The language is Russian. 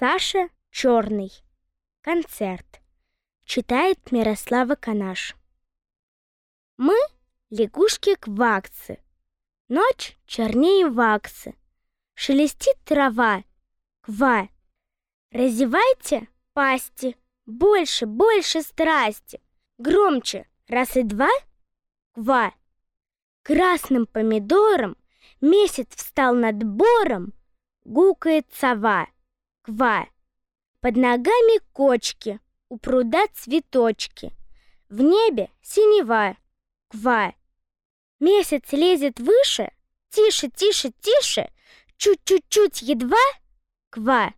Саша Черный. Концерт. Читает Мирослава Канаш. Мы — лягушки-кваксы. Ночь чернее ваксы. Шелестит трава. Ква. Разевайте пасти. Больше, больше страсти. Громче. Раз и два. Ква. Красным помидором Месяц встал над бором. Гукает сова ква. Под ногами кочки, у пруда цветочки. В небе синева, ква. Месяц лезет выше, тише, тише, тише, чуть-чуть-чуть едва, ква.